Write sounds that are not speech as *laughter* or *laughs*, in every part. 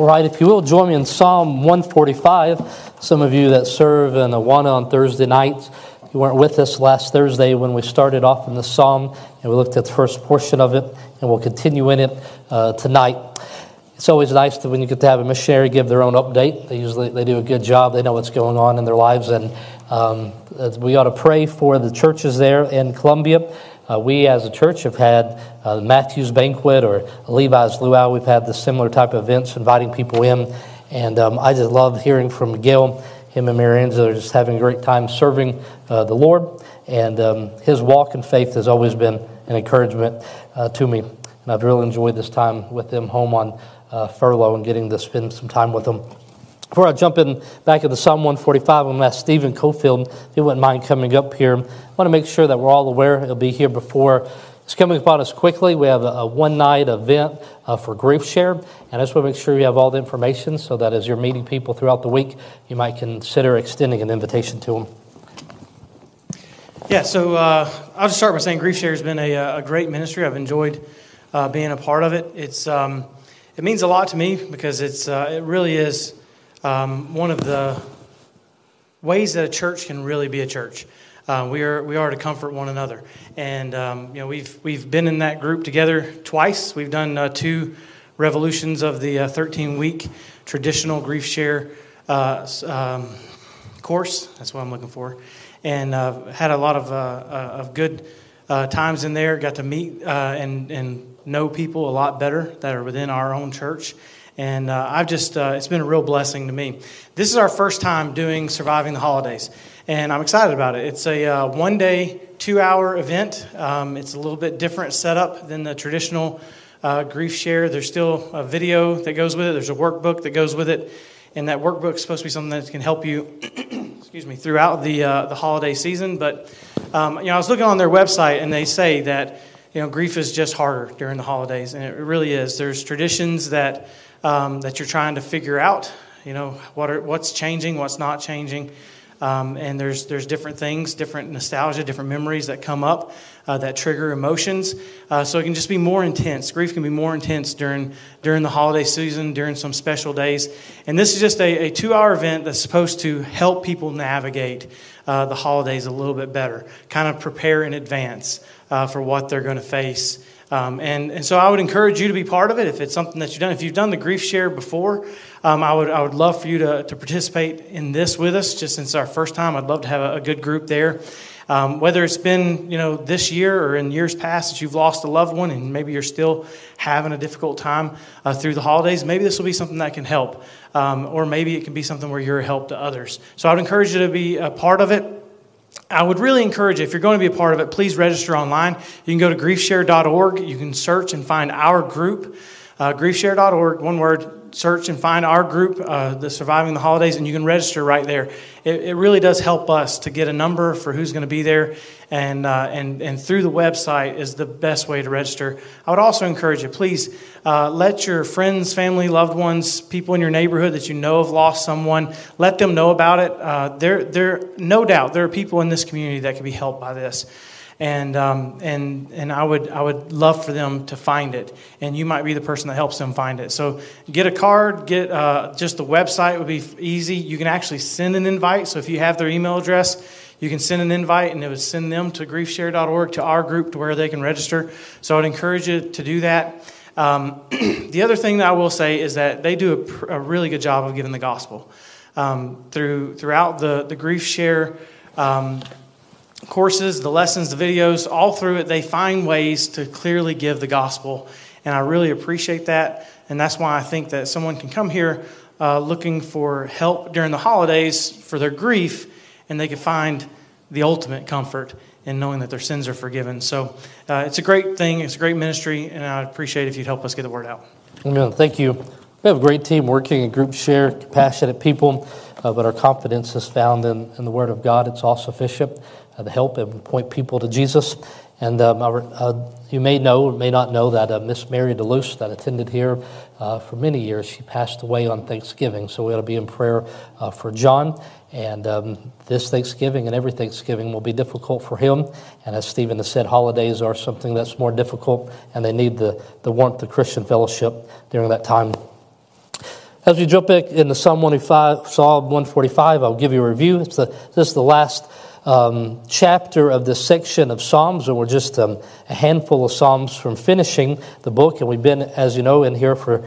Right, if you will, join me in Psalm 145. Some of you that serve in Awana on Thursday nights, you weren't with us last Thursday when we started off in the Psalm, and we looked at the first portion of it, and we'll continue in it uh, tonight. It's always nice to, when you get to have a missionary give their own update. They usually they do a good job. They know what's going on in their lives, and um, we ought to pray for the churches there in Colombia. Uh, we as a church have had uh, Matthew's Banquet or Levi's Luau. We've had the similar type of events, inviting people in. And um, I just love hearing from Miguel. Him and Mary Angela are just having a great time serving uh, the Lord. And um, his walk in faith has always been an encouragement uh, to me. And I've really enjoyed this time with them home on uh, furlough and getting to spend some time with them. Before I jump in back into Psalm 145, I'm going to ask Stephen Cofield if he wouldn't mind coming up here. I want to make sure that we're all aware he'll be here before it's coming upon us quickly. We have a, one night event uh, for Grief Share, and I just want to make sure you have all the information so that as you're meeting people throughout the week, you might consider extending an invitation to them. Yeah, so uh, I'll just start by saying Grief Share has been a, a great ministry. I've enjoyed uh, being a part of it. It's um, it means a lot to me because it's uh, it really is um, one of the ways that a church can really be a church. Uh, we are we are to comfort one another, and um, you know we've we've been in that group together twice. We've done uh, two revolutions of the 13 uh, week traditional grief share uh, um, course. That's what I'm looking for, and uh, had a lot of of good times in there. Got to meet and and know people a lot better that are within our own church and uh, I've just, uh, it's been a real blessing to me. This is our first time doing Surviving the Holidays, and I'm excited about it. It's a uh, one day, two hour event. Um, it's a little bit different setup than the traditional uh, grief share. There's still a video that goes with it, there's a workbook that goes with it, and that workbook is supposed to be something that can help you, *clears throat* excuse me, throughout the, uh, the holiday season. But, um, you know, I was looking on their website, and they say that, you know, grief is just harder during the holidays, and it really is. There's traditions that um, that you're trying to figure out. You know, what are, what's changing, what's not changing. Um, and there's, there's different things, different nostalgia, different memories that come up uh, that trigger emotions. Uh, so it can just be more intense. Grief can be more intense during, during the holiday season, during some special days. And this is just a, a two hour event that's supposed to help people navigate uh, the holidays a little bit better, kind of prepare in advance uh, for what they're going to face um, and, and so I would encourage you to be part of it if it's something that you've done. If you've done the grief share before, um, I, would, I would love for you to, to participate in this with us, just since it's our first time. I'd love to have a, a good group there. Um, whether it's been you know this year or in years past that you've lost a loved one and maybe you're still having a difficult time uh, through the holidays, maybe this will be something that can help. Um, or maybe it can be something where you're a help to others. So I would encourage you to be a part of it. I would really encourage you, if you're going to be a part of it, please register online. You can go to griefshare.org. You can search and find our group, uh, griefshare.org, one word, search and find our group, uh, the Surviving the Holidays, and you can register right there. It, it really does help us to get a number for who's going to be there, and, uh, and, and through the website is the best way to register. I would also encourage you, please uh, let your friends, family, loved ones, people in your neighborhood that you know have lost someone, let them know about it. Uh, there, there, no doubt, there are people in this community that can be helped by this and um, and and I would I would love for them to find it, and you might be the person that helps them find it. So get a card, get uh, just the website would be easy. You can actually send an invite. So if you have their email address, you can send an invite, and it would send them to griefshare.org to our group to where they can register. So I'd encourage you to do that. Um, *clears throat* the other thing that I will say is that they do a, a really good job of giving the gospel um, through throughout the the grief share. Um, courses, the lessons, the videos, all through it, they find ways to clearly give the gospel. And I really appreciate that. And that's why I think that someone can come here uh, looking for help during the holidays for their grief, and they can find the ultimate comfort in knowing that their sins are forgiven. So uh, it's a great thing, it's a great ministry, and I'd appreciate if you'd help us get the word out. Amen. Thank you. We have a great team working in Grief Share, compassionate people, uh, but our confidence is found in, in the Word of God. It's all sufficient to help and point people to Jesus. And um, our, uh, you may know or may not know that uh, Miss Mary DeLuce that attended here uh, for many years, she passed away on Thanksgiving. So we ought to be in prayer uh, for John. And um, this Thanksgiving and every Thanksgiving will be difficult for him. And as Stephen has said, holidays are something that's more difficult, and they need the, the warmth of Christian fellowship during that time. As we jump back into Psalm 145, Psalm 145, I'll give you a review. It's the, this is the last um, chapter of this section of Psalms, and we're just um, a handful of Psalms from finishing the book. And we've been, as you know, in here for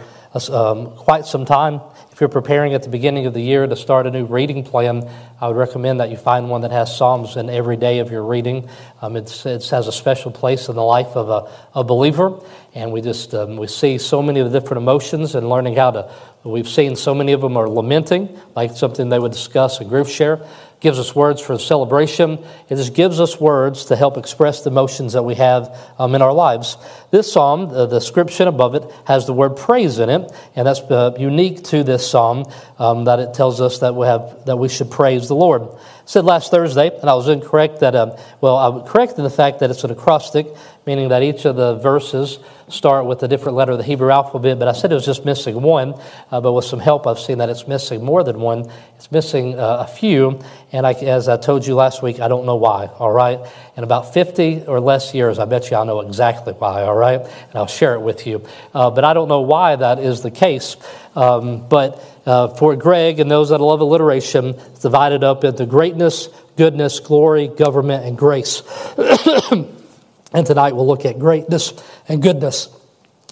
um, quite some time. If you're preparing at the beginning of the year to start a new reading plan, I would recommend that you find one that has Psalms in every day of your reading. Um, it has a special place in the life of a, a believer, and we just um, we see so many of the different emotions and learning how to. We've seen so many of them are lamenting, like something they would discuss a grief share gives us words for celebration. It just gives us words to help express the emotions that we have um, in our lives. This psalm, the description above it, has the word praise in it, and that's uh, unique to this psalm um, that it tells us that we have that we should praise the Lord said last Thursday, and I was incorrect that, um, well, I was correct in the fact that it's an acrostic, meaning that each of the verses start with a different letter of the Hebrew alphabet, but I said it was just missing one, uh, but with some help, I've seen that it's missing more than one. It's missing uh, a few, and I, as I told you last week, I don't know why, all right? In about 50 or less years, I bet you I'll know exactly why, all right? And I'll share it with you. Uh, but I don't know why that is the case. Um, but uh, for Greg and those that love alliteration, it's divided up into greatness, goodness, glory, government, and grace. *clears throat* and tonight we'll look at greatness and goodness.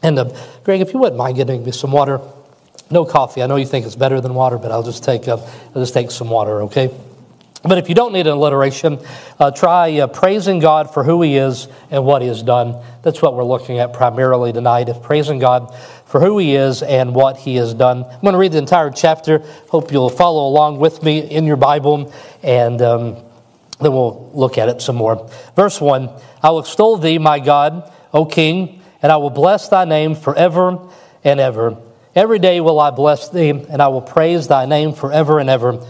And uh, Greg, if you wouldn't mind getting me some water, no coffee. I know you think it's better than water, but I'll just take uh, I'll just take some water, okay? But if you don't need an alliteration, uh, try uh, praising God for who He is and what He has done. That's what we're looking at primarily tonight, If praising God for who He is and what He has done. I'm going to read the entire chapter. Hope you'll follow along with me in your Bible, and um, then we'll look at it some more. Verse 1 I will extol Thee, my God, O King, and I will bless Thy name forever and ever. Every day will I bless Thee, and I will praise Thy name forever and ever.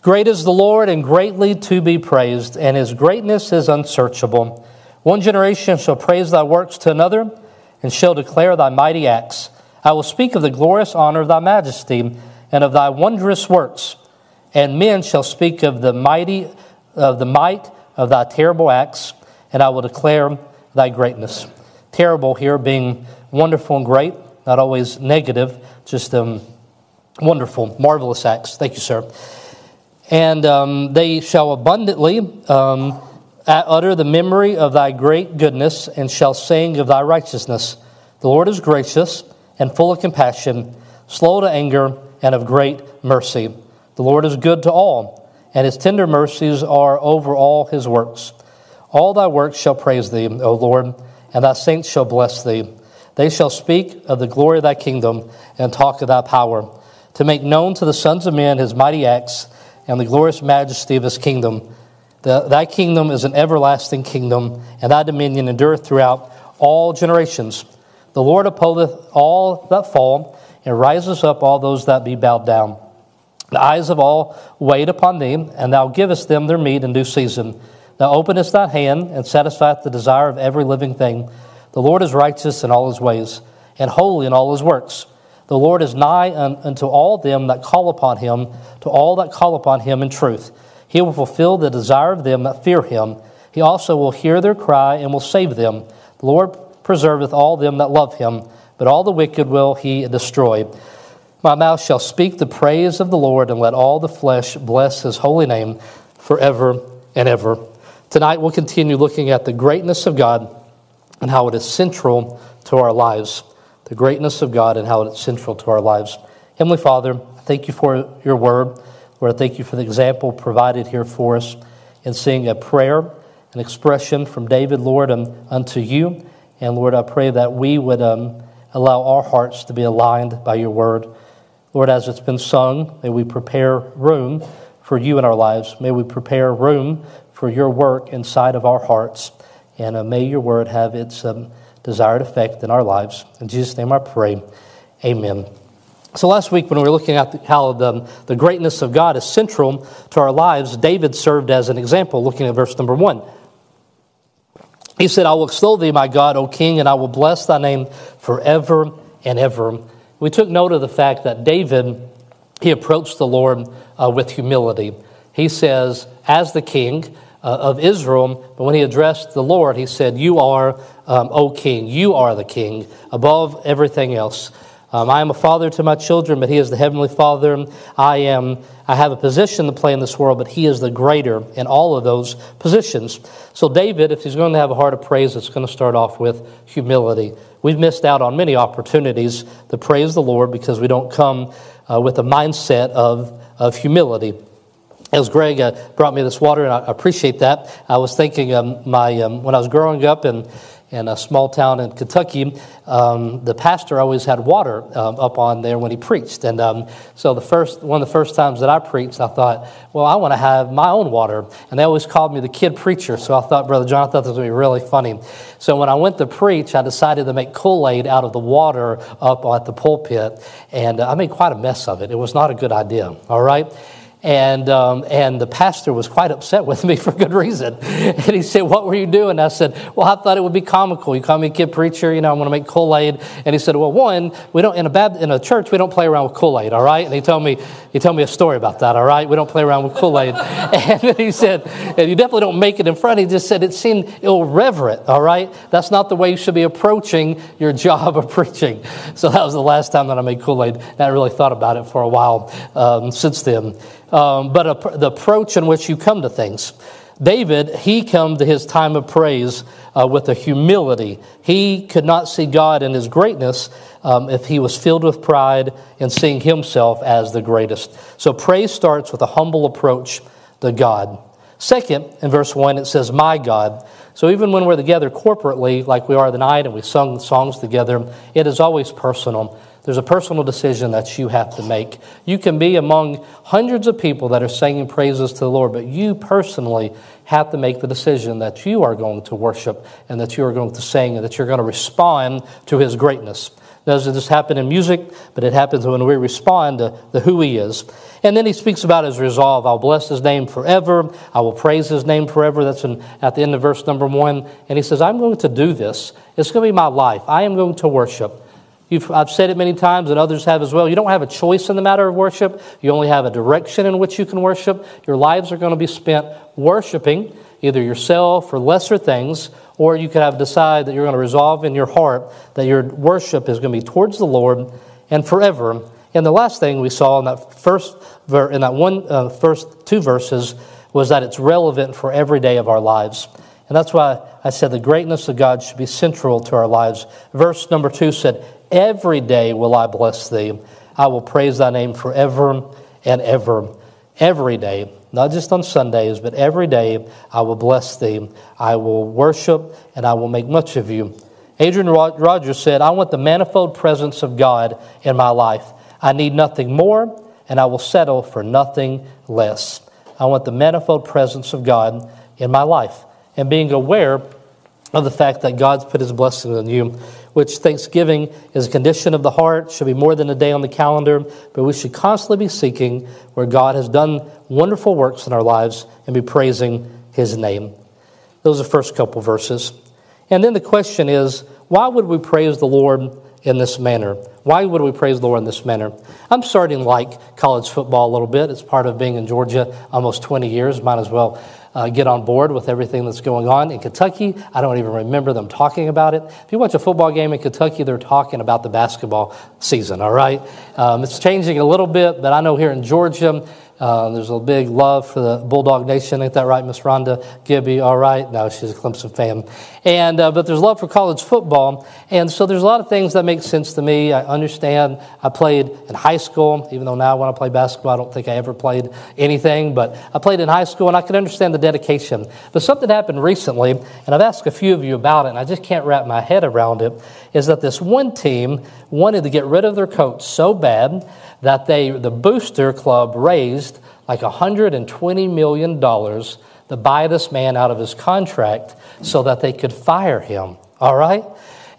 Great is the Lord and greatly to be praised, and his greatness is unsearchable. One generation shall praise thy works to another, and shall declare thy mighty acts. I will speak of the glorious honor of thy majesty, and of thy wondrous works. And men shall speak of the mighty of the might of thy terrible acts, and I will declare thy greatness. Terrible here being wonderful and great, not always negative, just um, wonderful, marvelous acts. Thank you, sir and um, they shall abundantly um, utter the memory of thy great goodness and shall sing of thy righteousness. The Lord is gracious and full of compassion, slow to anger, and of great mercy. The Lord is good to all, and his tender mercies are over all his works. All thy works shall praise thee, O Lord, and thy saints shall bless thee. They shall speak of the glory of thy kingdom and talk of thy power, to make known to the sons of men his mighty acts and the glorious majesty of his kingdom. Thy kingdom is an everlasting kingdom, and thy dominion endureth throughout all generations. The Lord upholdeth all that fall, and rises up all those that be bowed down. The eyes of all wait upon thee, and thou givest them their meat in due season. Thou openest thy hand, and satisfiest the desire of every living thing. The Lord is righteous in all his ways, and holy in all his works. The Lord is nigh unto all them that call upon him, to all that call upon him in truth. He will fulfill the desire of them that fear him. He also will hear their cry and will save them. The Lord preserveth all them that love him, but all the wicked will he destroy. My mouth shall speak the praise of the Lord, and let all the flesh bless his holy name forever and ever. Tonight we'll continue looking at the greatness of God and how it is central to our lives the greatness of God and how it's central to our lives. Heavenly Father, thank you for your word. Lord, I thank you for the example provided here for us in seeing a prayer, an expression from David, Lord, unto you. And Lord, I pray that we would um, allow our hearts to be aligned by your word. Lord, as it's been sung, may we prepare room for you in our lives. May we prepare room for your work inside of our hearts. And uh, may your word have its um, desired effect in our lives. In Jesus' name I pray. Amen. So last week, when we were looking at how the, the greatness of God is central to our lives, David served as an example, looking at verse number one. He said, I will extol thee, my God, O King, and I will bless thy name forever and ever. We took note of the fact that David, he approached the Lord uh, with humility. He says, as the king, uh, of Israel, but when he addressed the Lord, he said, You are, um, O king, you are the king above everything else. Um, I am a father to my children, but he is the heavenly father. I am, I have a position to play in this world, but he is the greater in all of those positions. So David, if he's going to have a heart of praise, it's going to start off with humility. We've missed out on many opportunities to praise the Lord because we don't come uh, with a mindset of, of humility. As Greg uh, brought me this water, and I appreciate that. I was thinking um, my um, when I was growing up in in a small town in Kentucky, um, the pastor always had water um, up on there when he preached. And um, so the first one of the first times that I preached, I thought, well, I want to have my own water. And they always called me the kid preacher. So I thought, Brother John, I thought this to be really funny. So when I went to preach, I decided to make Kool Aid out of the water up at the pulpit. And uh, I made quite a mess of it. It was not a good idea, all right? And, um, and the pastor was quite upset with me *laughs* for good reason. And he said, What were you doing? I said, Well, I thought it would be comical. You call me a kid preacher, you know, I'm going to make Kool Aid. And he said, Well, one, we don't, in a, bad, in a church, we don't play around with Kool Aid, all right? And he told, me, he told me a story about that, all right? We don't play around with Kool Aid. *laughs* and he said, And you definitely don't make it in front. He just said, It seemed irreverent, all right? That's not the way you should be approaching your *laughs* job of preaching. So that was the last time that I made Kool Aid. And I really thought about it for a while um, since then um, but a, the approach in which you come to things. David, he come to his time of praise uh, with a humility. He could not see God in his greatness um, if he was filled with pride and seeing himself as the greatest. So praise starts with a humble approach to God. Second, in verse 1, it says, My God. So even when we're together corporately, like we are tonight, and we sung songs together, it is always personal. There's a personal decision that you have to make. You can be among hundreds of people that are singing praises to the Lord, but you personally have to make the decision that you are going to worship and that you are going to sing and that you're going to respond to His greatness. Doesn't just happen in music, but it happens when we respond to, to who He is. And then he speaks about his resolve. I'll bless his name forever. I will praise his name forever. That's in, at the end of verse number one. And he says, I'm going to do this. It's going to be my life. I am going to worship. You've, I've said it many times, and others have as well. You don't have a choice in the matter of worship. You only have a direction in which you can worship. Your lives are going to be spent worshiping either yourself or lesser things, or you could have decided that you're going to resolve in your heart that your worship is going to be towards the Lord and forever. And the last thing we saw in that first ver- in that one uh, first two verses was that it's relevant for every day of our lives. And that's why I said the greatness of God should be central to our lives. Verse number two said, Every day will I bless thee. I will praise thy name forever and ever. Every day, not just on Sundays, but every day I will bless thee. I will worship and I will make much of you. Adrian Rogers said, I want the manifold presence of God in my life. I need nothing more, and I will settle for nothing less. I want the manifold presence of God in my life and being aware of the fact that God's put his blessing on you which thanksgiving is a condition of the heart, should be more than a day on the calendar, but we should constantly be seeking where God has done wonderful works in our lives and be praising his name. Those are the first couple verses. And then the question is, why would we praise the Lord in this manner? Why would we praise the Lord in this manner? I'm starting to like college football a little bit. It's part of being in Georgia almost 20 years. Might as well uh, get on board with everything that's going on. In Kentucky, I don't even remember them talking about it. If you watch a football game in Kentucky, they're talking about the basketball season, all right? Um, it's changing a little bit, but I know here in Georgia, uh, there's a big love for the Bulldog Nation. Ain't that right, Miss Rhonda Gibby? All right. No, she's a Clemson fan. And, uh, but there's love for college football. And so there's a lot of things that make sense to me. I understand. I played in high school, even though now when I play basketball, I don't think I ever played anything. But I played in high school and I can understand the dedication. But something happened recently, and I've asked a few of you about it, and I just can't wrap my head around it, is that this one team wanted to get rid of their coach so bad that they, the Booster Club raised like $120 million to buy this man out of his contract so that they could fire him. All right?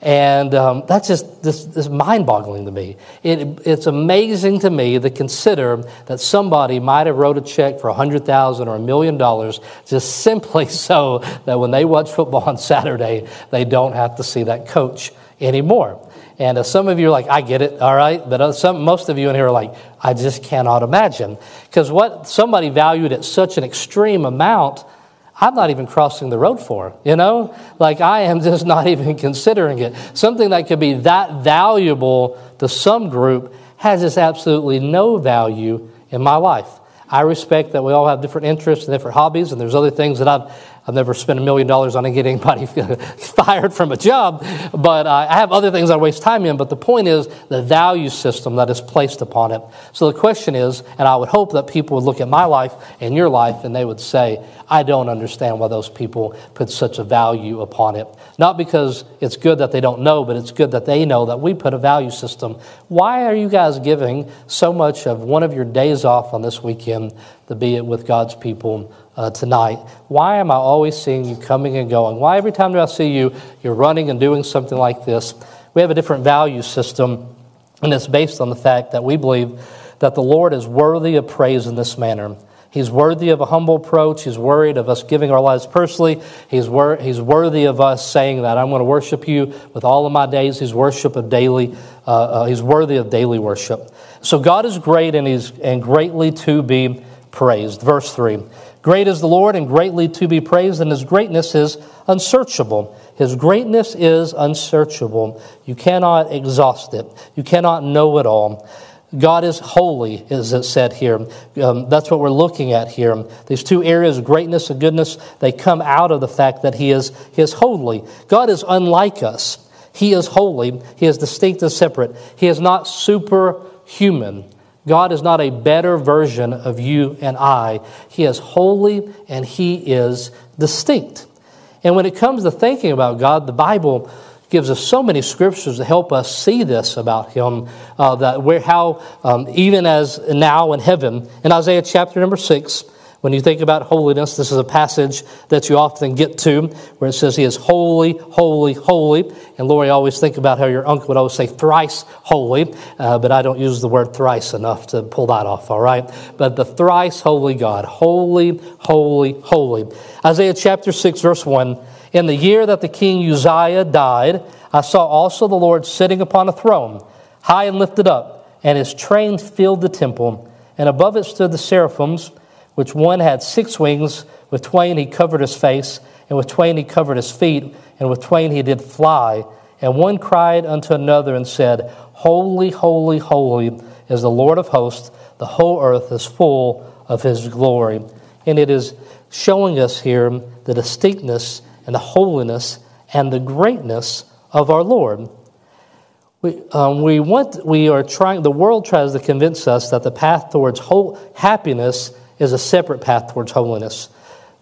And um, that's just this, this mind boggling to me. It, it's amazing to me to consider that somebody might have wrote a check for $100,000 or a million dollars just simply *laughs* so that when they watch football on Saturday, they don't have to see that coach anymore. And uh, some of you are like, I get it, all right. But uh, some, most of you in here are like, I just cannot imagine. Because what somebody valued at such an extreme amount, I'm not even crossing the road for, you know? Like I am *laughs* just not even considering it. Something that could be that valuable to some group has just absolutely no value in my life. I respect that we all have different interests and different hobbies, and there's other things that I've I've never spent a million dollars on getting anybody *laughs* fired from a job, but uh, I have other things I waste time in. But the point is the value system that is placed upon it. So the question is, and I would hope that people would look at my life and your life and they would say, I don't understand why those people put such a value upon it. Not because it's good that they don't know, but it's good that they know that we put a value system. Why are you guys giving so much of one of your days off on this weekend to be it with God's people uh, tonight. Why am I always seeing you coming and going? Why every time that I see you, you're running and doing something like this? We have a different value system, and it's based on the fact that we believe that the Lord is worthy of praise in this manner. He's worthy of a humble approach. He's worried of us giving our lives personally. He's, wor- he's worthy of us saying that I'm going to worship you with all of my days. He's worship of daily. Uh, uh, he's worthy of daily worship. So God is great and he's and greatly to be praised. Verse three. Great is the Lord and greatly to be praised, and his greatness is unsearchable. His greatness is unsearchable. You cannot exhaust it, you cannot know it all. God is holy, as it said here. Um, that's what we're looking at here. These two areas, greatness and goodness, they come out of the fact that He is, he is holy. God is unlike us. He is holy. He is distinct and separate. He is not superhuman. God is not a better version of you and I. He is holy and He is distinct. And when it comes to thinking about God, the Bible gives us so many scriptures to help us see this about Him. Uh, that where how um, even as now in heaven, in Isaiah chapter number six, when you think about holiness, this is a passage that you often get to where it says he is holy, holy, holy. And Lori, always think about how your uncle would always say thrice holy, uh, but I don't use the word thrice enough to pull that off, all right? But the thrice holy God, holy, holy, holy. Isaiah chapter 6, verse 1 In the year that the king Uzziah died, I saw also the Lord sitting upon a throne, high and lifted up, and his train filled the temple. And above it stood the seraphims which one had six wings, with twain he covered his face, and with twain he covered his feet, and with twain he did fly. And one cried unto another and said, Holy, holy, holy is the Lord of hosts, the whole earth is full of his glory. And it is showing us here the distinctness and the holiness and the greatness of our Lord. We, um, we, want, we are trying, the world tries to convince us that the path towards whole happiness is a separate path towards holiness.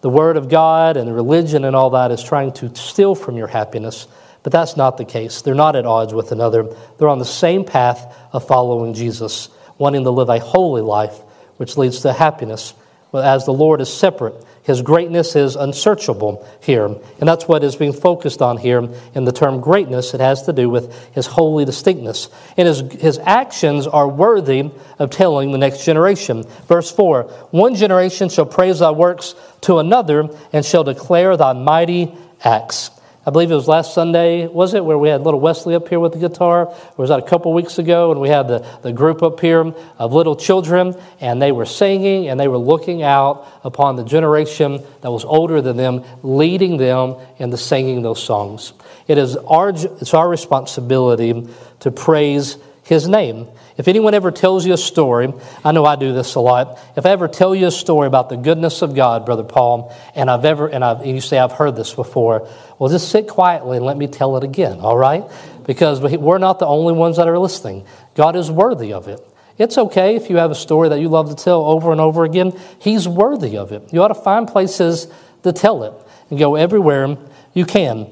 The Word of God and the religion and all that is trying to steal from your happiness, but that's not the case. They're not at odds with another. They're on the same path of following Jesus, wanting to live a holy life, which leads to happiness. As the Lord is separate, his greatness is unsearchable here. And that's what is being focused on here in the term greatness. It has to do with his holy distinctness. And his, his actions are worthy of telling the next generation. Verse 4 One generation shall praise thy works to another and shall declare thy mighty acts. I believe it was last Sunday, was it, where we had little Wesley up here with the guitar? Or was that a couple weeks ago? And we had the, the group up here of little children, and they were singing and they were looking out upon the generation that was older than them, leading them into singing those songs. It is our, it's our responsibility to praise his name. If anyone ever tells you a story, I know I do this a lot. If I ever tell you a story about the goodness of God, Brother Paul, and I've ever and, I've, and you say I've heard this before, well, just sit quietly and let me tell it again, all right? Because we're not the only ones that are listening. God is worthy of it. It's okay if you have a story that you love to tell over and over again. He's worthy of it. You ought to find places to tell it and go everywhere you can.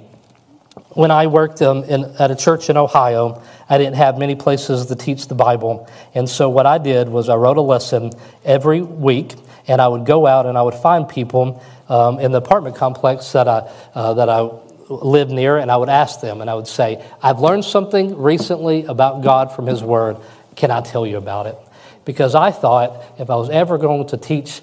When I worked um, in, at a church in Ohio, I didn't have many places to teach the Bible. And so what I did was I wrote a lesson every week, and I would go out and I would find people um, in the apartment complex that I, uh, that I lived near, and I would ask them, and I would say, I've learned something recently about God from His Word. Can I tell you about it? Because I thought if I was ever going to teach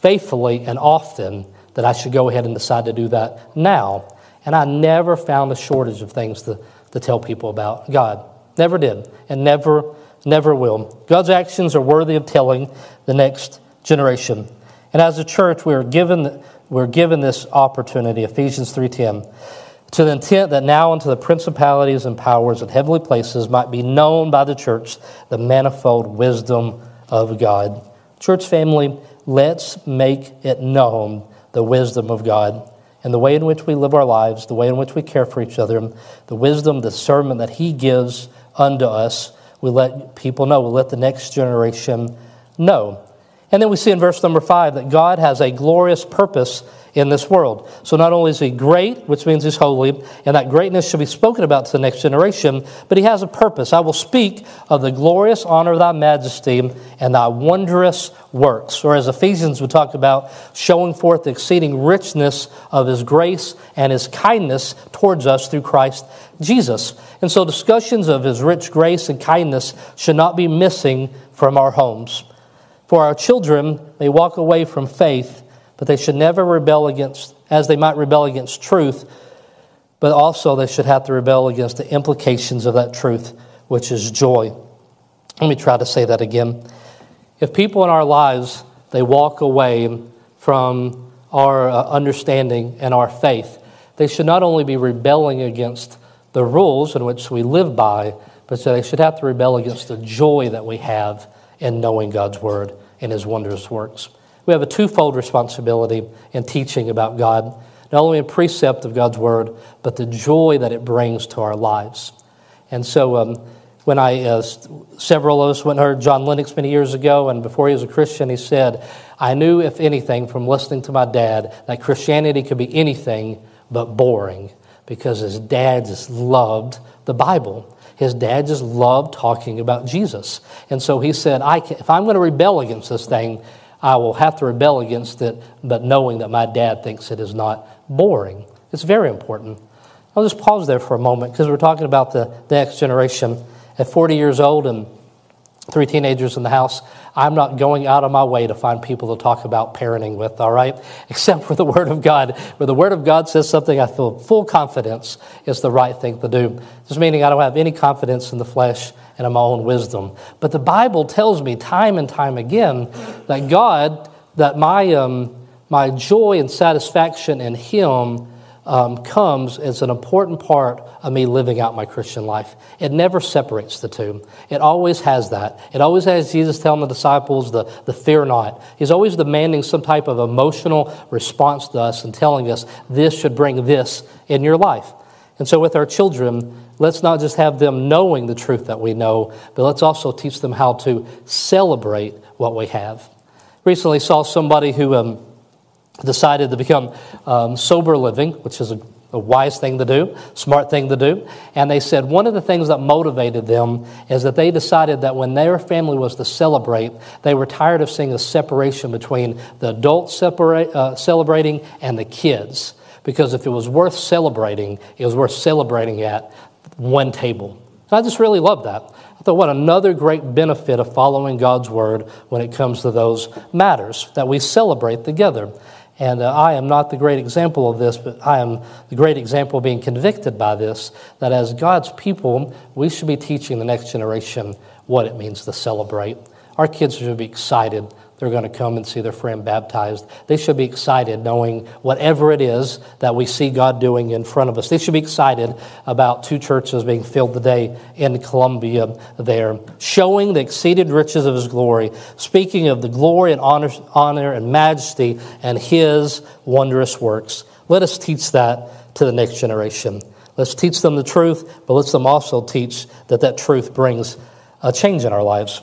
faithfully and often, that I should go ahead and decide to do that now. And I never found a shortage of things to, to tell people about God. Never did, and never, never will. God's actions are worthy of telling the next generation. And as a church, we are given, we're given this opportunity, Ephesians 3.10, to the intent that now unto the principalities and powers in heavenly places might be known by the church the manifold wisdom of God. Church family, let's make it known the wisdom of God and the way in which we live our lives, the way in which we care for each other, the wisdom, the discernment that He gives unto us. We let people know, we let the next generation know. And then we see in verse number five that God has a glorious purpose in this world. So not only is he great, which means he's holy, and that greatness should be spoken about to the next generation, but he has a purpose. I will speak of the glorious honor of thy majesty and thy wondrous works. Or as Ephesians would talk about, showing forth the exceeding richness of his grace and his kindness towards us through Christ Jesus. And so discussions of his rich grace and kindness should not be missing from our homes. For our children may walk away from faith but they should never rebel against, as they might rebel against truth, but also they should have to rebel against the implications of that truth, which is joy. Let me try to say that again. If people in our lives, they walk away from our uh, understanding and our faith, they should not only be rebelling against the rules in which we live by, but they should have to rebel against the joy that we have in knowing God's word and his wondrous works. We have a twofold responsibility in teaching about God, not only a precept of God's Word, but the joy that it brings to our lives. And so, um, when I, uh, several of us went and heard John Lennox many years ago, and before he was a Christian, he said, I knew, if anything, from listening to my dad, that Christianity could be anything but boring because his dad just loved the Bible. His dad just loved talking about Jesus. And so he said, can, if I'm going to rebel against this thing, I will have to rebel against it, but knowing that my dad thinks it is not boring. It's very important. I'll just pause there for a moment because we're talking about the, the next generation. At 40 years old and three teenagers in the house, I'm not going out of my way to find people to talk about parenting with, all right? *laughs* Except for the Word of God. Where the Word of God says something, I feel full confidence is the right thing to do. This meaning I don't have any confidence in the flesh and in my own wisdom. But the Bible tells me time and time again that God, that my, um, my joy and satisfaction in Him um, comes as an important part of me living out my Christian life. It never separates the two. It always has that. It always has Jesus telling the disciples the, the fear not. He's always demanding some type of emotional response to us and telling us this should bring this in your life. And so with our children, let's not just have them knowing the truth that we know, but let's also teach them how to celebrate what we have. Recently saw somebody who um, decided to become um, sober living, which is a, a wise thing to do, smart thing to do. And they said one of the things that motivated them is that they decided that when their family was to celebrate, they were tired of seeing a separation between the adults uh, celebrating and the kids. Because if it was worth celebrating, it was worth celebrating at one table. And I just really love that. I thought, what another great benefit of following God's word when it comes to those matters that we celebrate together. And uh, I am not the great example of this, but I am the great example of being convicted by this that as God's people, we should be teaching the next generation what it means to celebrate. Our kids should be excited they're going to come and see their friend baptized. They should be excited knowing whatever it is that we see God doing in front of us. They should be excited about two churches being filled today in Colombia there, showing the exceeded riches of His glory, speaking of the glory and honor, honor and majesty and His wondrous works. Let us teach that to the next generation. Let's teach them the truth, but let's them also teach that that truth brings a change in our lives.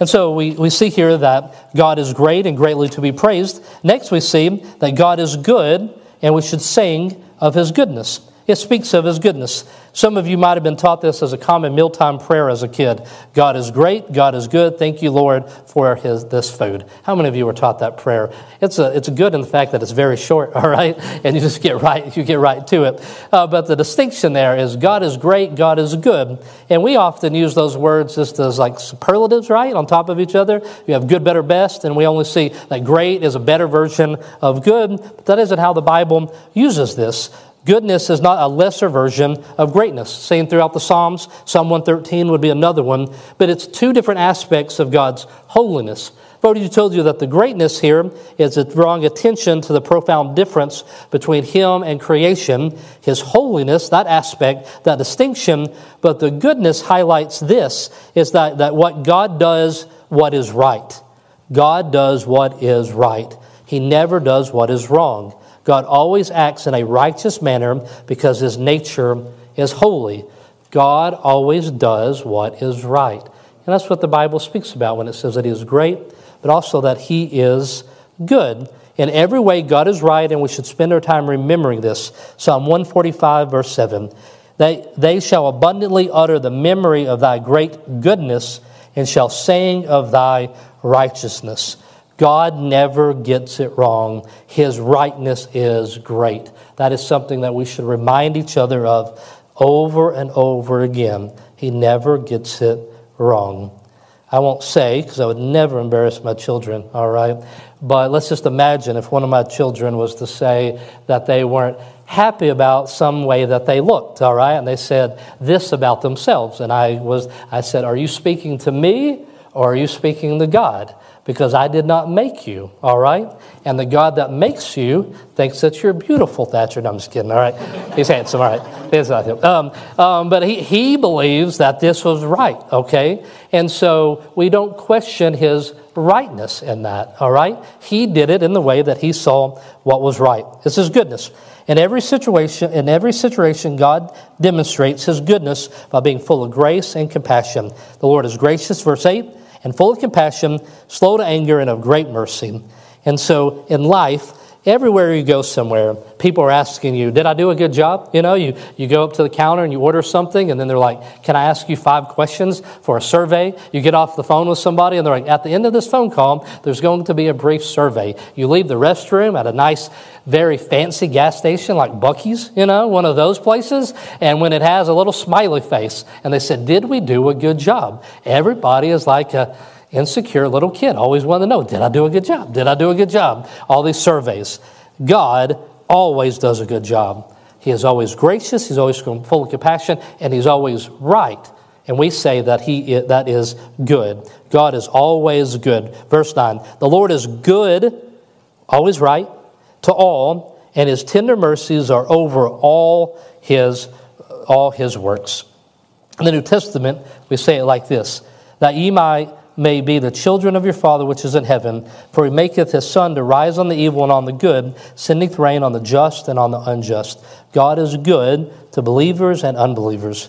And so we, we see here that God is great and greatly to be praised. Next, we see that God is good and we should sing of his goodness. It speaks of his goodness. Some of you might have been taught this as a common mealtime prayer as a kid. God is great. God is good. Thank you, Lord, for his, this food. How many of you were taught that prayer? It's, a, it's good in the fact that it's very short, *laughs* all right? And you just get right, you get right to it. Uh, but the distinction there is God is great. God is good. And we often use those words just as like superlatives, right? On top of each other. You have good, better, best. And we only see that great is a better version of good. But that isn't how the Bible uses this. Goodness is not a lesser version of greatness. Seen throughout the Psalms, Psalm 113 would be another one, but it's two different aspects of God's holiness. I've already told you that the greatness here is drawing attention to the profound difference between Him and creation, His holiness, that aspect, that distinction. But the goodness highlights this is that, that what God does, what is right. God does what is right. He never does what is wrong. God always acts in a righteous manner because His nature is holy. God always does what is right. And that's what the Bible speaks about when it says that He is great but also that He is good. In every way, God is right, and we should spend our time remembering this. Psalm 145, verse 7. They, they shall abundantly utter the memory of thy great goodness and shall sing of thy righteousness. God never gets it wrong. His rightness is great. That is something that we should remind each other of over and over again. He never gets it wrong. I won't say because I would never embarrass my children, all right? But let's just imagine if one of my children was to say that they weren't happy about some way that they looked, all right? And they said this about themselves. And I was I said, "Are you speaking to me or are you speaking to God?" because I did not make you, all right? And the God that makes you thinks that you're beautiful, Thatcher. No, I'm just kidding, all right? He's handsome, all right? It's not him. Um, um, but he, he believes that this was right, okay? And so we don't question his rightness in that, all right? He did it in the way that he saw what was right. This is goodness. In every situation, in every situation, God demonstrates his goodness by being full of grace and compassion. The Lord is gracious, verse 8 and full of compassion, slow to anger, and of great mercy. And so in life, everywhere you go somewhere, people are asking you, Did I do a good job? You know, you, you go up to the counter and you order something, and then they're like, Can I ask you five questions for a survey? You get off the phone with somebody, and they're like, At the end of this phone call, there's going to be a brief survey. You leave the restroom at a nice, very fancy gas station like Buc-ee's, you know, one of those places, and when it has a little smiley face, and they said, Did we do a good job? Everybody is like a insecure little kid, always wanted to know, Did I do a good job? Did I do a good job? All these surveys. God always does a good job. He is always gracious, he's always full of compassion, and he's always right. And we say that he that is good. God is always good. Verse 9. The Lord is good, always right, to all, and his tender mercies are over all his all his works. In the New Testament, we say it like this: that ye might may be the children of your Father which is in heaven, for he maketh his sun to rise on the evil and on the good, sending rain on the just and on the unjust. God is good to believers and unbelievers.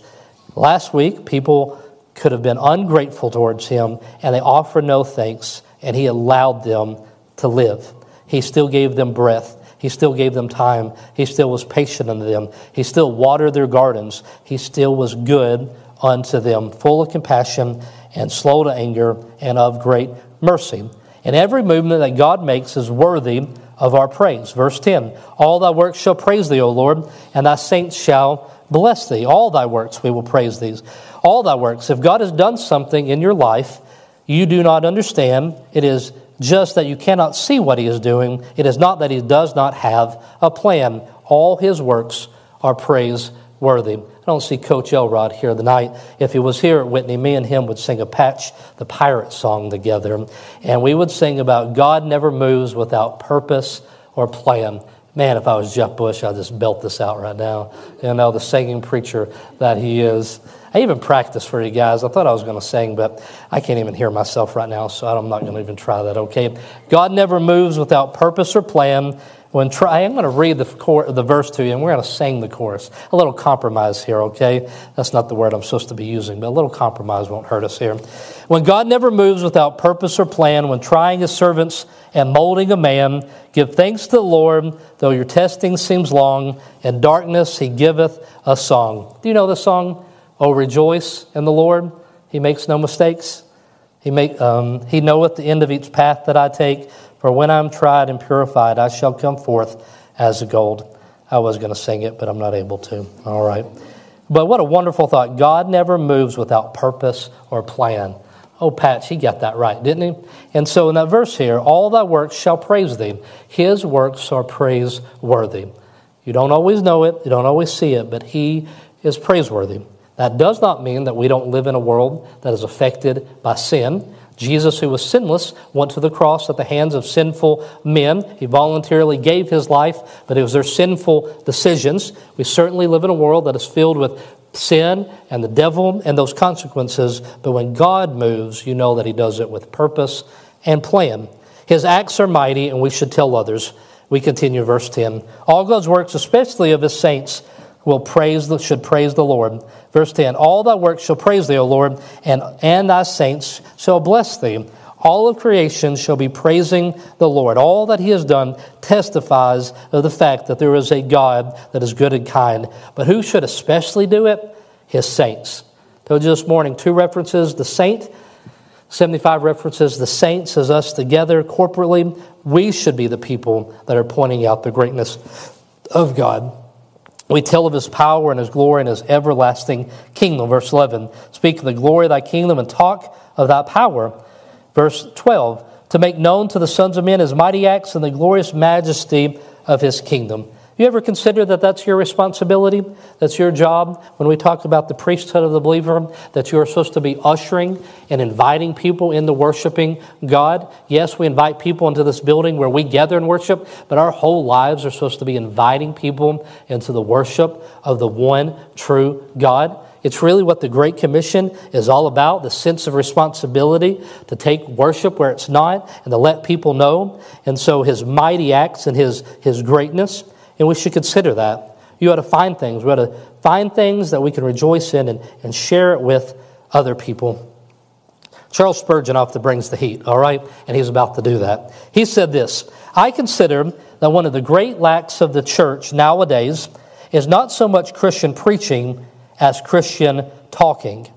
Last week, people could have been ungrateful towards him, and they offered no thanks, and he allowed them to live. He still gave them breath. He still gave them time. He still was patient unto them. He still watered their gardens. He still was good unto them, full of compassion and slow to anger and of great mercy. And every movement that God makes is worthy of our praise. Verse 10 All thy works shall praise thee, O Lord, and thy saints shall bless thee. All thy works we will praise these. All thy works. If God has done something in your life you do not understand, it is just that you cannot see what he is doing. It is not that he does not have a plan. All his works are praiseworthy don't see Coach Elrod here tonight. If he was here at Whitney, me and him would sing a Patch the Pirate song together. And we would sing about God never moves without purpose or plan. Man, if I was Jeff Bush, I'd just belt this out right now. You know, the singing preacher that he is. I even practiced for you guys. I thought I was going to sing, but I can't even hear myself right now, so I'm not going to even try that, okay? God never moves without purpose or plan. When try, I'm going to read the, cor- the verse to you, and we're going to sing the chorus. A little compromise here, okay? That's not the word I'm supposed to be using, but a little compromise won't hurt us here. When God never moves without purpose or plan, when trying his servants and molding a man, give thanks to the Lord, though your testing seems long. In darkness he giveth a song. Do you know the song? Oh, rejoice in the Lord. He makes no mistakes. He, make, um, he knoweth the end of each path that I take. For when I'm tried and purified, I shall come forth as gold. I was going to sing it, but I'm not able to. All right. But what a wonderful thought. God never moves without purpose or plan. Oh, Patch, he got that right, didn't he? And so in that verse here, all thy works shall praise thee. His works are praiseworthy. You don't always know it, you don't always see it, but He is praiseworthy. That does not mean that we don't live in a world that is affected by sin. Jesus, who was sinless, went to the cross at the hands of sinful men. He voluntarily gave his life, but it was their sinful decisions. We certainly live in a world that is filled with sin and the devil and those consequences, but when God moves, you know that he does it with purpose and plan. His acts are mighty, and we should tell others. We continue, verse 10. All God's works, especially of his saints, will praise the, should praise the Lord. Verse 10 All thy works shall praise thee, O Lord, and, and thy saints shall bless thee. All of creation shall be praising the Lord. All that he has done testifies of the fact that there is a God that is good and kind. But who should especially do it? His saints. told you this morning two references the saint, 75 references, the saints as us together corporately. We should be the people that are pointing out the greatness of God. We tell of his power and his glory and his everlasting kingdom. Verse 11 Speak of the glory of thy kingdom and talk of thy power. Verse 12 To make known to the sons of men his mighty acts and the glorious majesty of his kingdom. You ever consider that that's your responsibility? That's your job when we talk about the priesthood of the believer, that you're supposed to be ushering and inviting people into worshiping God? Yes, we invite people into this building where we gather and worship, but our whole lives are supposed to be inviting people into the worship of the one true God. It's really what the Great Commission is all about the sense of responsibility to take worship where it's not and to let people know. And so his mighty acts and his, his greatness and we should consider that. You ought to find things. We ought to find things that we can rejoice in and, and share it with other people. Charles Spurgeon often brings the heat, all right? And he's about to do that. He said this I consider that one of the great lacks of the church nowadays is not so much Christian preaching as Christian talking.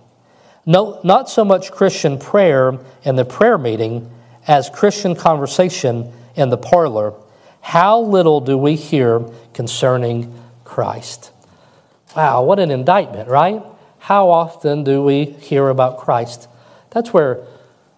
No, not so much Christian prayer in the prayer meeting as Christian conversation in the parlor how little do we hear concerning Christ? Wow, what an indictment, right? How often do we hear about Christ? That's where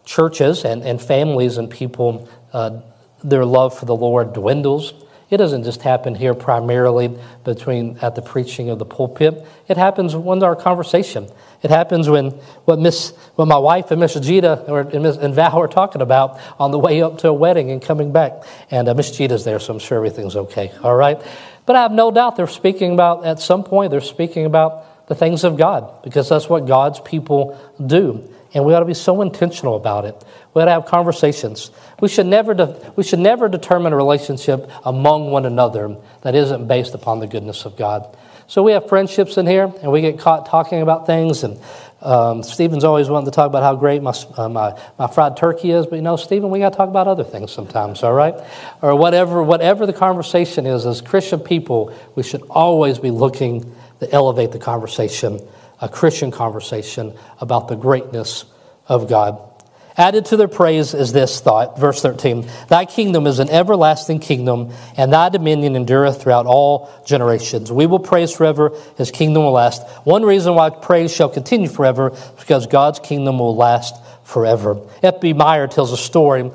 churches and, and families and people, uh, their love for the Lord dwindles. It doesn't just happen here primarily between at the preaching of the pulpit. It happens when our conversation. It happens when what Miss, what my wife and Miss Jita or, and, Miss, and Val are talking about on the way up to a wedding and coming back. And uh, Miss Jita's there, so I'm sure everything's okay. All right, but I have no doubt they're speaking about at some point. They're speaking about the things of God because that's what God's people do. And we ought to be so intentional about it. We ought to have conversations. We should never, de- we should never determine a relationship among one another that isn't based upon the goodness of God. So we have friendships in here, and we get caught talking about things. And um, Stephen's always wanting to talk about how great my, uh, my, my fried turkey is, but you know, Stephen, we got to talk about other things sometimes, all right? Or whatever, whatever the conversation is, as Christian people, we should always be looking to elevate the conversation a Christian conversation about the greatness of God. Added to their praise is this thought, verse 13 Thy kingdom is an everlasting kingdom, and thy dominion endureth throughout all generations. We will praise forever, his kingdom will last. One reason why praise shall continue forever is because God's kingdom will last forever. F.B. Meyer tells a story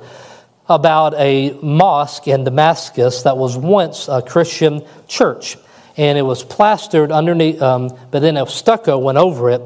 about a mosque in Damascus that was once a Christian church and it was plastered underneath, um, but then a stucco went over it,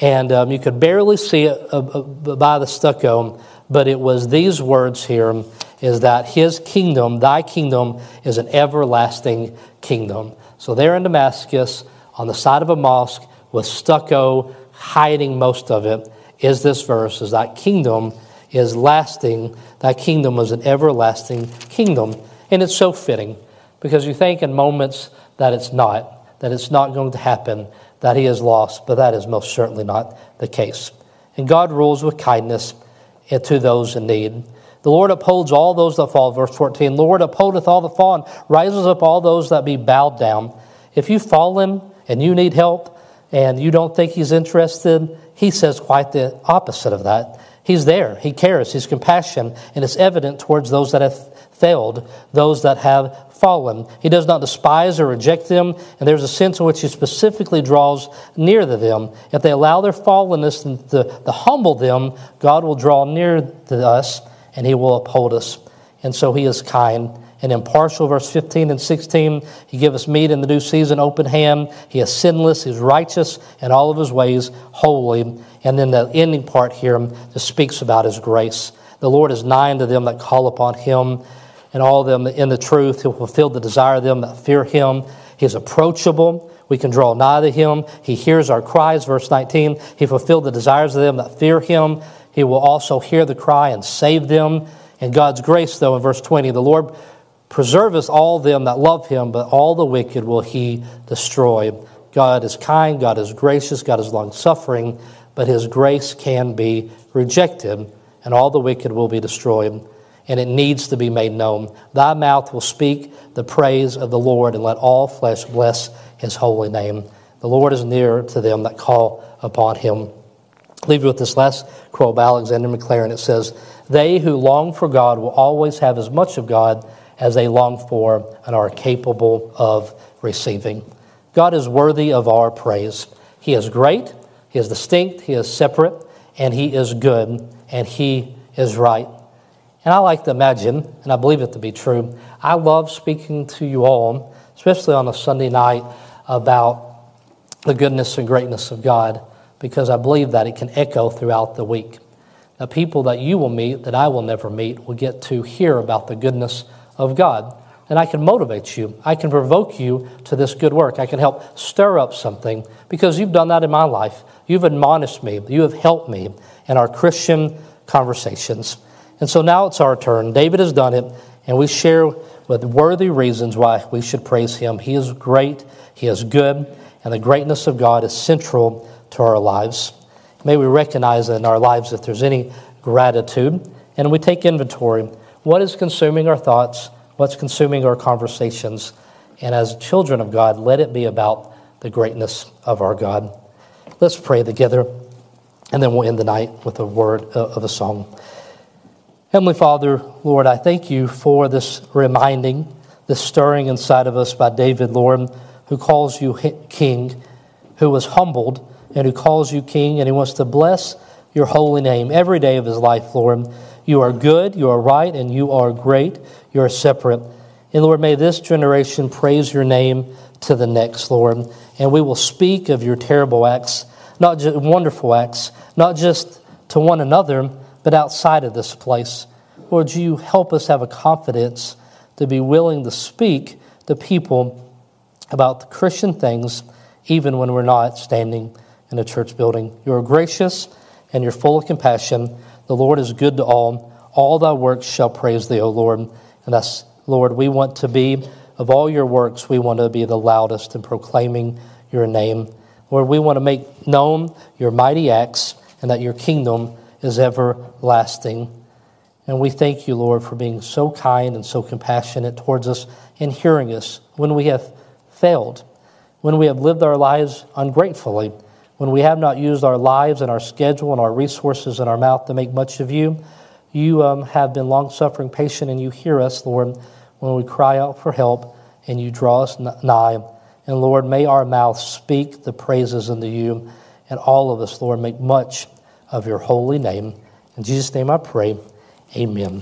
and um, you could barely see it uh, uh, by the stucco. But it was these words here: is that His kingdom, Thy kingdom, is an everlasting kingdom. So there in Damascus, on the side of a mosque with stucco hiding most of it, is this verse: is that kingdom is lasting. Thy kingdom is an everlasting kingdom, and it's so fitting because you think in moments that it's not, that it's not going to happen, that he is lost, but that is most certainly not the case. And God rules with kindness to those in need. The Lord upholds all those that fall. Verse 14 Lord upholdeth all that fall and rises up all those that be bowed down. If you've fallen and you need help and you don't think He's interested, He says quite the opposite of that. He's there, He cares, He's compassion, and it's evident towards those that have failed, those that have fallen. He does not despise or reject them, and there's a sense in which he specifically draws near to them. If they allow their fallenness to, to humble them, God will draw near to us and he will uphold us. And so he is kind and impartial. Verse 15 and 16, He give us meat in the due season, open hand. He is sinless, He's righteous in all of His ways, holy. And then the ending part here just speaks about His grace. The Lord is nigh to them that call upon Him, and all them in the truth. He'll fulfill the desire of them that fear Him. He is approachable. We can draw nigh to Him. He hears our cries. Verse 19, He fulfilled the desires of them that fear Him. He will also hear the cry and save them. In God's grace, though, in verse 20, the Lord preserveth all them that love him, but all the wicked will he destroy. God is kind, God is gracious, God is long suffering, but his grace can be rejected, and all the wicked will be destroyed. And it needs to be made known. Thy mouth will speak the praise of the Lord, and let all flesh bless his holy name. The Lord is near to them that call upon him. leave you with this last quote by Alexander Maclaren. It says, They who long for God will always have as much of God as they long for and are capable of receiving. God is worthy of our praise. He is great, He is distinct, He is separate, and He is good, and He is right. And I like to imagine, and I believe it to be true, I love speaking to you all, especially on a Sunday night, about the goodness and greatness of God, because I believe that it can echo throughout the week. The people that you will meet, that I will never meet, will get to hear about the goodness of God. And I can motivate you. I can provoke you to this good work. I can help stir up something because you've done that in my life. You've admonished me. You have helped me in our Christian conversations. And so now it's our turn. David has done it, and we share with worthy reasons why we should praise him. He is great, he is good, and the greatness of God is central to our lives. May we recognize in our lives if there's any gratitude, and we take inventory. What is consuming our thoughts? What's consuming our conversations? And as children of God, let it be about the greatness of our God. Let's pray together, and then we'll end the night with a word uh, of a song. Heavenly Father, Lord, I thank you for this reminding, this stirring inside of us by David, Lord, who calls you King, who was humbled, and who calls you King, and he wants to bless your holy name every day of his life, Lord. You are good, you are right, and you are great. You are separate. And Lord, may this generation praise your name to the next, Lord. And we will speak of your terrible acts, not just wonderful acts, not just to one another, but outside of this place. Lord, you help us have a confidence to be willing to speak to people about the Christian things, even when we're not standing in a church building. You are gracious and you're full of compassion. The Lord is good to all. All thy works shall praise thee, O Lord. And that's, Lord, we want to be, of all your works, we want to be the loudest in proclaiming your name. Lord, we want to make known your mighty acts and that your kingdom is everlasting. And we thank you, Lord, for being so kind and so compassionate towards us and hearing us when we have failed, when we have lived our lives ungratefully when we have not used our lives and our schedule and our resources and our mouth to make much of you, you um, have been long suffering, patient, and you hear us, Lord, when we cry out for help and you draw us nigh. And Lord, may our mouth speak the praises unto you, and all of us, Lord, make much of your holy name. In Jesus' name I pray. Amen.